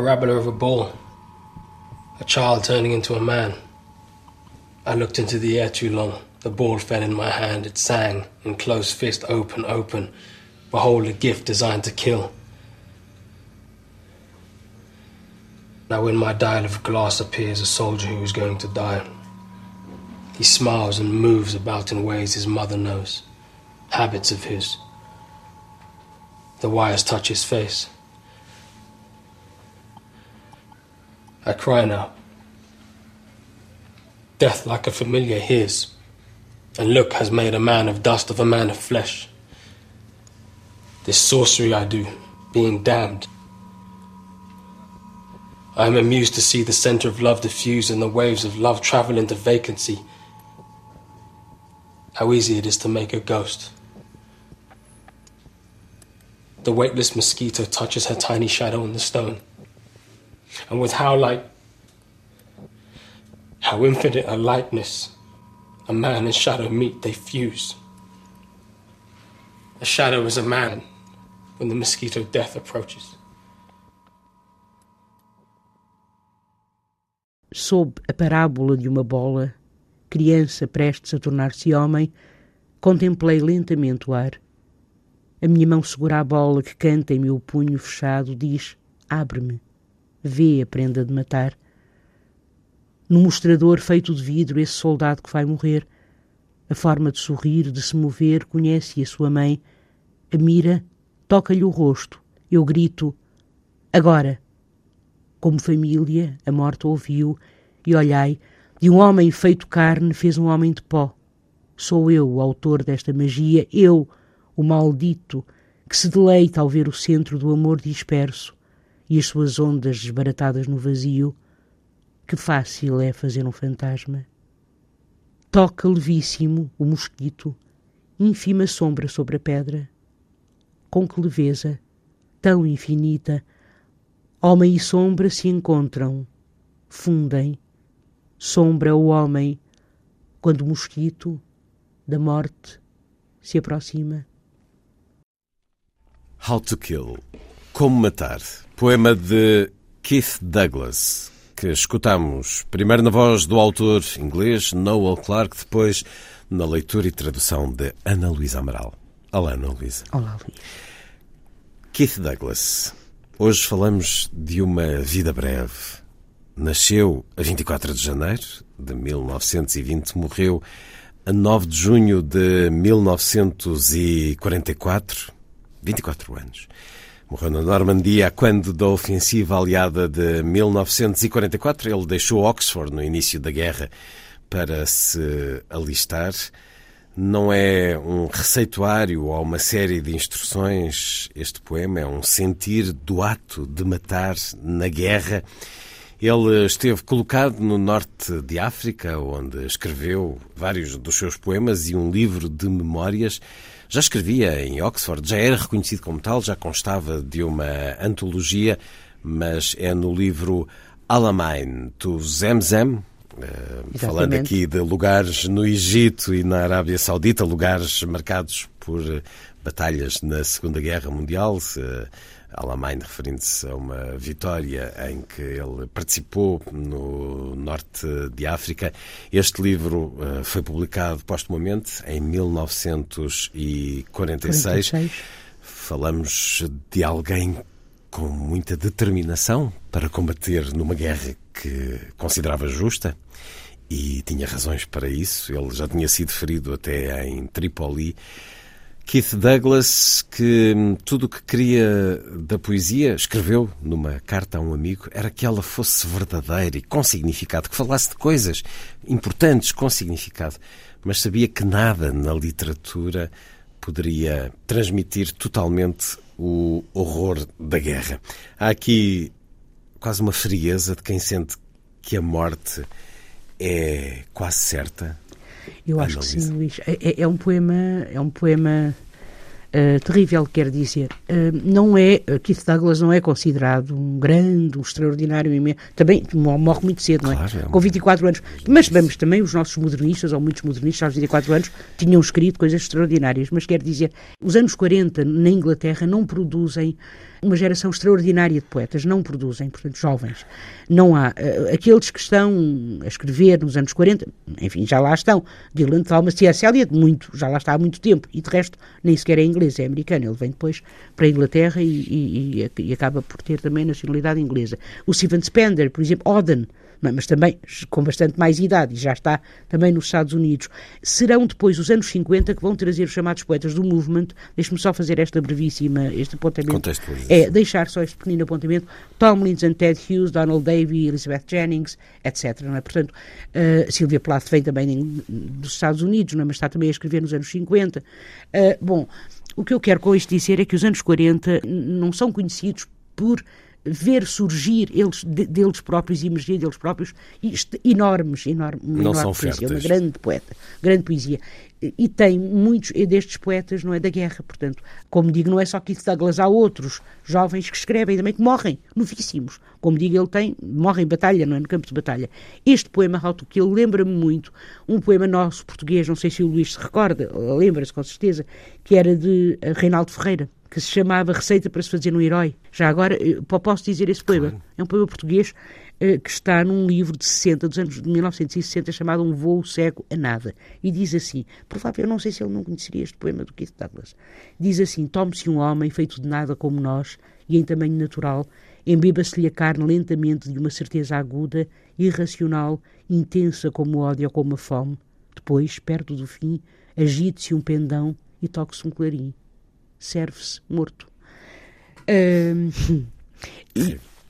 Parabola of a ball, a child turning into a man. I looked into the air too long. The ball fell in my hand. It sang in closed fist, open, open. Behold, a gift designed to kill. Now, in my dial of glass appears a soldier who is going to die. He smiles and moves about in ways his mother knows, habits of his. The wires touch his face. I cry now. Death, like a familiar, hears, and look has made a man of dust of a man of flesh. This sorcery I do, being damned. I am amused to see the center of love diffuse and the waves of love travel into vacancy. How easy it is to make a ghost. The weightless mosquito touches her tiny shadow on the stone. And with how like, how infinite a likeness, a man and shadow meet, they fuse. A shadow is a man when the mosquito death approaches. Sob a parábola de uma bola, criança prestes a tornar-se homem, contemplei lentamente o ar. A minha mão segura a bola que canta em meu punho fechado, diz: Abre-me, vê a prenda de matar. No mostrador feito de vidro, esse soldado que vai morrer, a forma de sorrir, de se mover, conhece a sua mãe, a mira, toca-lhe o rosto. Eu grito: Agora! Como família, a morte ouviu e olhai, de um homem feito carne fez um homem de pó. Sou eu o autor desta magia, eu, o maldito, que se deleita ao ver o centro do amor disperso e as suas ondas desbaratadas no vazio. Que fácil é fazer um fantasma. Toca levíssimo o mosquito, ínfima sombra sobre a pedra. Com que leveza, tão infinita, Homem e sombra se encontram, fundem. Sombra o homem, quando o mosquito da morte se aproxima. How to Kill Como Matar poema de Keith Douglas, que escutamos primeiro na voz do autor inglês Noel Clarke, depois na leitura e tradução de Ana Luísa Amaral. Olá, Ana Luísa. Olá, Luís. Keith Douglas Hoje falamos de uma vida breve. Nasceu a 24 de janeiro de 1920, morreu a 9 de junho de 1944, 24 anos. Morreu na Normandia quando da ofensiva aliada de 1944. Ele deixou Oxford no início da guerra para se alistar não é um receituário ou uma série de instruções. Este poema é um sentir do ato de matar na guerra. Ele esteve colocado no norte de África, onde escreveu vários dos seus poemas e um livro de memórias. Já escrevia em Oxford, já era reconhecido como tal, já constava de uma antologia, mas é no livro Alamein to Zemzem, Uh, falando aqui de lugares no Egito e na Arábia Saudita, lugares marcados por batalhas na Segunda Guerra Mundial, Alamein referindo-se a uma vitória em que ele participou no norte de África. Este livro uh, foi publicado postumamente em 1946. 46. Falamos de alguém com muita determinação para combater numa guerra que considerava justa e tinha razões para isso. Ele já tinha sido ferido até em Tripoli. Keith Douglas, que hum, tudo o que queria da poesia, escreveu numa carta a um amigo, era que ela fosse verdadeira e com significado, que falasse de coisas importantes com significado, mas sabia que nada na literatura poderia transmitir totalmente o horror da guerra. Há aqui quase uma frieza de quem sente que a morte é quase certa. Eu acho que sim, Luís. É, é, é um poema, é um poema uh, terrível, quer dizer. Uh, não é, Keith Douglas não é considerado um grande, um extraordinário, também morre muito cedo, claro, não é? é Com 24 anos. Mas vamos também, os nossos modernistas, ou muitos modernistas aos 24 anos, tinham escrito coisas extraordinárias. Mas quer dizer, os anos 40 na Inglaterra não produzem uma geração extraordinária de poetas, não produzem, portanto, jovens. Não há. Uh, aqueles que estão a escrever nos anos 40, enfim, já lá estão. Dylan Thomas, C.S. Eliot, muito, já lá está há muito tempo. E de resto, nem sequer é inglês, é americano. Ele vem depois para a Inglaterra e, e, e acaba por ter também nacionalidade inglesa. O Steven Spender, por exemplo, Oden, mas também com bastante mais idade, e já está também nos Estados Unidos. Serão depois os anos 50 que vão trazer os chamados poetas do movement. Deixe-me só fazer esta brevíssima, este apontamento. É, deixar só este pequenino apontamento. Tom Lindsay, Ted Hughes, Donald Davy, Elizabeth Jennings, etc. Não é? Portanto, uh, Sylvia Plath vem também dos Estados Unidos, não é? mas está também a escrever nos anos 50. Uh, eh, bom, o que eu quero com isto dizer é que os anos 40 não são conhecidos por ver surgir eles, de, deles próprios, emergir deles próprios, isto, enormes, enormes, não enorme são poesia, uma grande poeta, grande poesia. E tem muitos destes poetas, não é, da guerra, portanto, como digo, não é só Keith Douglas, há outros jovens que escrevem também que morrem, novíssimos. Como digo, ele tem, morre em batalha, não é, no campo de batalha. Este poema, How to Kill, lembra-me muito um poema nosso, português, não sei se o Luís se recorda, lembra-se com certeza, que era de eh, Reinaldo Ferreira, que se chamava Receita para se fazer um herói. Já agora, eh, posso dizer esse poema. Claro. É um poema português eh, que está num livro de 60, dos anos de 1960, chamado Um Voo Cego a Nada. E diz assim, provável, eu não sei se ele não conheceria este poema do Keith Douglas. Diz assim, tome-se um homem feito de nada como nós, e em tamanho natural, embeba-se-lhe a carne lentamente de uma certeza aguda, irracional, intensa como o ódio ou como a fome. Depois, perto do fim, agite-se um pendão e toque-se um clarim serve-se morto.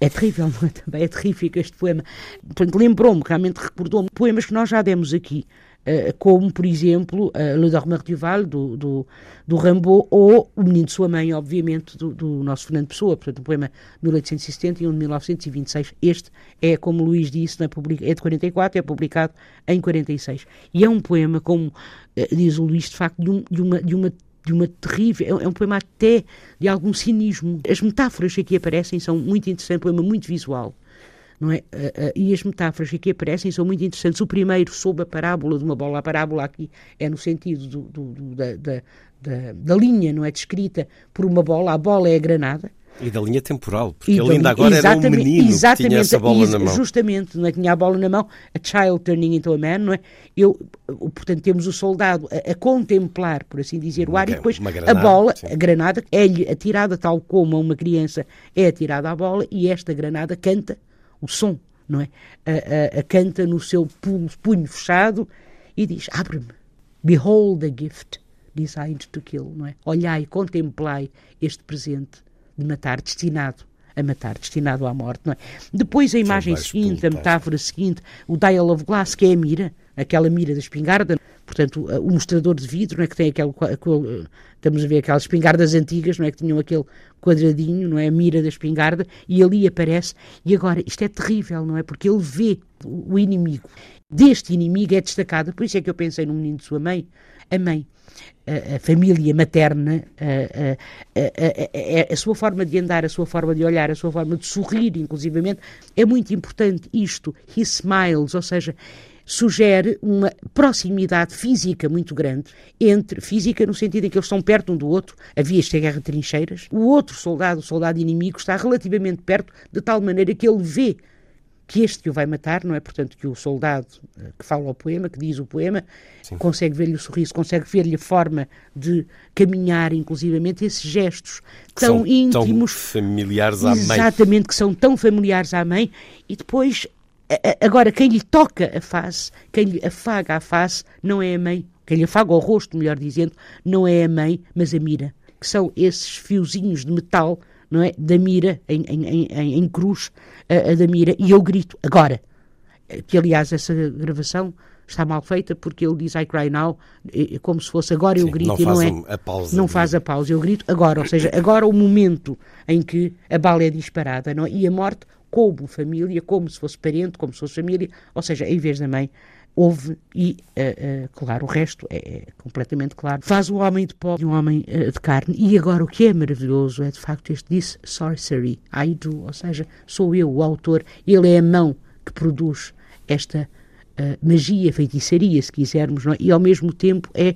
é terrível, não é? Também é terrífico este poema. Portanto, lembrou-me, realmente recordou-me poemas que nós já demos aqui, uh, como, por exemplo, uh, Le Dormeur du Val, do, do, do Rambaud, ou O Menino de Sua Mãe, obviamente, do, do nosso Fernando Pessoa, portanto, um poema de 1870 e um de 1926. Este é, como Luís disse, publica, é de 44, é publicado em 46. E é um poema, como uh, diz o Luís, de facto, de, um, de uma, de uma de uma terrível, é um poema até de algum cinismo. As metáforas que aqui aparecem são muito interessantes, é um poema muito visual. Não é? E as metáforas que aqui aparecem são muito interessantes. O primeiro, sob a parábola de uma bola, a parábola aqui é no sentido do, do, do, da, da, da, da, linha, não é? Descrita por uma bola, a bola é a granada, e da linha temporal, porque ele ainda agora era um menino que tinha essa bola na mão. Justamente, não é? tinha a bola na mão, a child turning into a man, não é? Eu, portanto, temos o soldado a, a contemplar, por assim dizer, o ar e depois granada, a bola, sim. a granada, é-lhe atirada tal como uma criança é atirada à bola e esta granada canta o som, não é? A, a, a canta no seu punho, punho fechado e diz, abre-me, behold the gift designed to kill, não é? Olhai, contemplai este presente de matar, destinado a matar, destinado à morte. Não é? Depois a imagem seguinte, a metáfora seguinte, o dial of glass, que é a mira, aquela mira da espingarda, portanto, o mostrador de vidro, não é, que tem aquele, aquele, estamos a ver aquelas espingardas antigas, não é, que tinham aquele quadradinho, não é, a mira da espingarda, e ali aparece, e agora, isto é terrível, não é, porque ele vê o inimigo, deste inimigo é destacado, por isso é que eu pensei no menino de sua mãe, a mãe, a, a família materna, a, a, sua forma de andar, a sua forma de olhar, a sua forma de sorrir, inclusivamente, é muito importante isto, he smiles, ou seja, sugere uma proximidade física muito grande entre física no sentido em que eles estão perto um do outro, havia esta guerra de trincheiras, o outro soldado, o soldado inimigo, está relativamente perto, de tal maneira que ele vê que este que o vai matar, não é? Portanto, que o soldado eh, que fala o poema, que diz o poema, Sim. consegue ver-lhe o sorriso, consegue ver-lhe a forma de caminhar, inclusivamente, esses gestos que tão íntimos. Tão familiares à mãe. Exatamente, que são tão familiares à mãe. E depois, agora, quem lhe toca a face, quem lhe afaga a face, não é a mãe quem lhe afaga o rosto, melhor dizendo, não é a mãe, mas a mira, que são esses fiozinhos de metal não é? da mira, em, em, em, em cruz, a, a, da mira, e eu grito, agora. Que, aliás, essa gravação está mal feita porque ele diz I cry now, como se fosse agora eu grito não e não é. A pausa não faz a pausa, eu grito agora, ou seja, agora o momento em que a bala é disparada, não é? E a morte como família, como se fosse parente, como se fosse família, ou seja, em vez da mãe, houve e, uh, uh, claro, o resto é, é, completamente claro. Faz o homem de pó de um homem uh, de carne. E agora o que é maravilhoso é, de facto, este disse sorcery, I do, ou seja, sou eu o autor, ele é a mão que produz esta magia, feitiçaria, se quisermos, é? e ao mesmo tempo é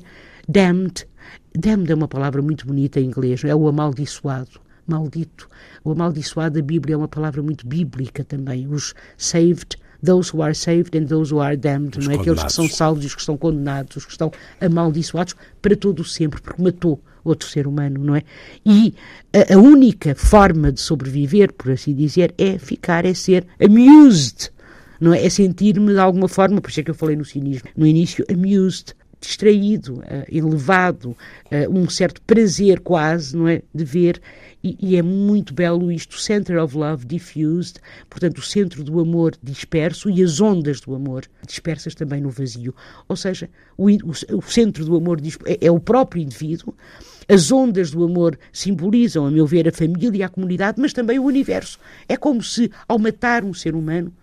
damned. Damned é uma palavra muito bonita em inglês, é o amaldiçoado maldito. O amaldiçoado da Bíblia é uma palavra muito bíblica também. Os saved those who are saved and those who are damned, os não é? Aqueles que são salvos e os que estão condenados, os que estão amaldiçoados para todo o sempre, porque matou outro ser humano, não é? E a, a, única forma de sobreviver, por assim dizer, é ficar, é ser amused, não é? É sentir-me de alguma forma, por isso é que eu falei no cinismo, no início, amused, distraído, uh, elevado, uh, um certo prazer quase, não é? De ver e, e, é muito belo isto, Center of Love Diffused, portanto, o centro do amor disperso e as ondas do amor dispersas também no vazio. Ou seja, o, o, o centro do amor é, é o próprio indivíduo, as ondas do amor simbolizam, a meu ver, a família e a comunidade, mas também o universo. É como se, ao matar um ser humano,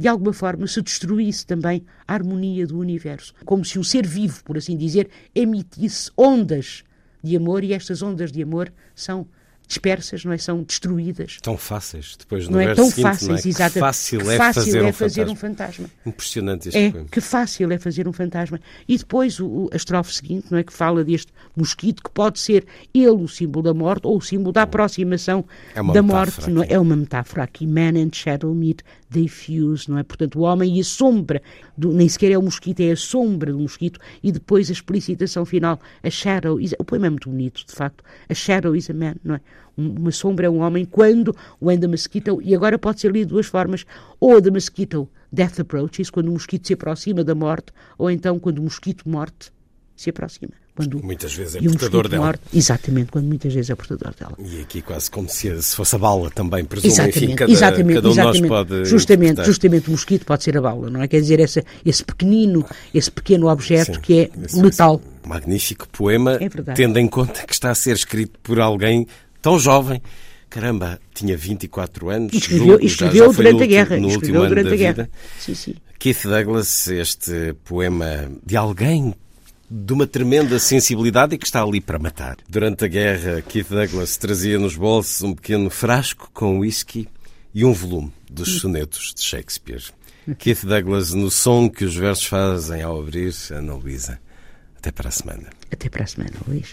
de alguma forma se destruísse também a harmonia do universo. Como se um ser vivo, por assim dizer, emitisse ondas de amor e estas ondas de amor são dispersas, não é? São destruídas. Tão fáceis, depois não é tão seguinte, fáceis, não é? Que fácil, é, fácil fazer, é um, fazer fantasma. um fantasma. Impressionante este É, poema. que fácil é fazer um fantasma. E depois o, a estrofe seguinte, não é? Que fala deste mosquito que pode ser ele o símbolo da morte ou o símbolo da aproximação É da morte, não é? aqui. É uma metáfora aqui. Man and shadow meet, they fuse, não é? Portanto, o homem e a sombra, do, nem sequer é o mosquito, é a sombra do mosquito. E depois a explicitação final, a shadow, is, o poema é muito bonito, de facto. A shadow is a man, não é? Uma sombra é um homem quando o the mosquito, e agora pode ser lido de duas formas, ou the mosquito death approaches, quando o mosquito se aproxima da morte, ou então quando o mosquito morte se aproxima. Quando, Muitas vezes é portador dela. exatamente, quando muitas vezes é portador dela. E aqui quase como se, se fosse a bala também, presumo, Exatamente, enfim, cada, exatamente, cada um de nós exatamente. pode justamente, interpretar. justamente o mosquito pode ser a bala, não é? Quer dizer, esse, esse pequenino, esse pequeno objeto Sim, que é esse- letal. esse Magnífico poema, É tendo em conta que está a ser escrito por alguém tão jovem. Caramba, tinha 24 anos. E escreveu, julgo, já- escreveu já foi durante no a guerra. No escreveu último ano durante da a guerra. vida. Sim, sim. Keith Douglas, este poema de alguém de uma tremenda sensibilidade e que está ali para matar. Durante a guerra, Keith Douglas trazia nos bolsos um pequeno frasco com whisky e um volume dos sonetos de Shakespeare. Keith Douglas no som que os versos fazem ao abrir, Ana Luísa. Até para a semana. Até para a semana, Luís.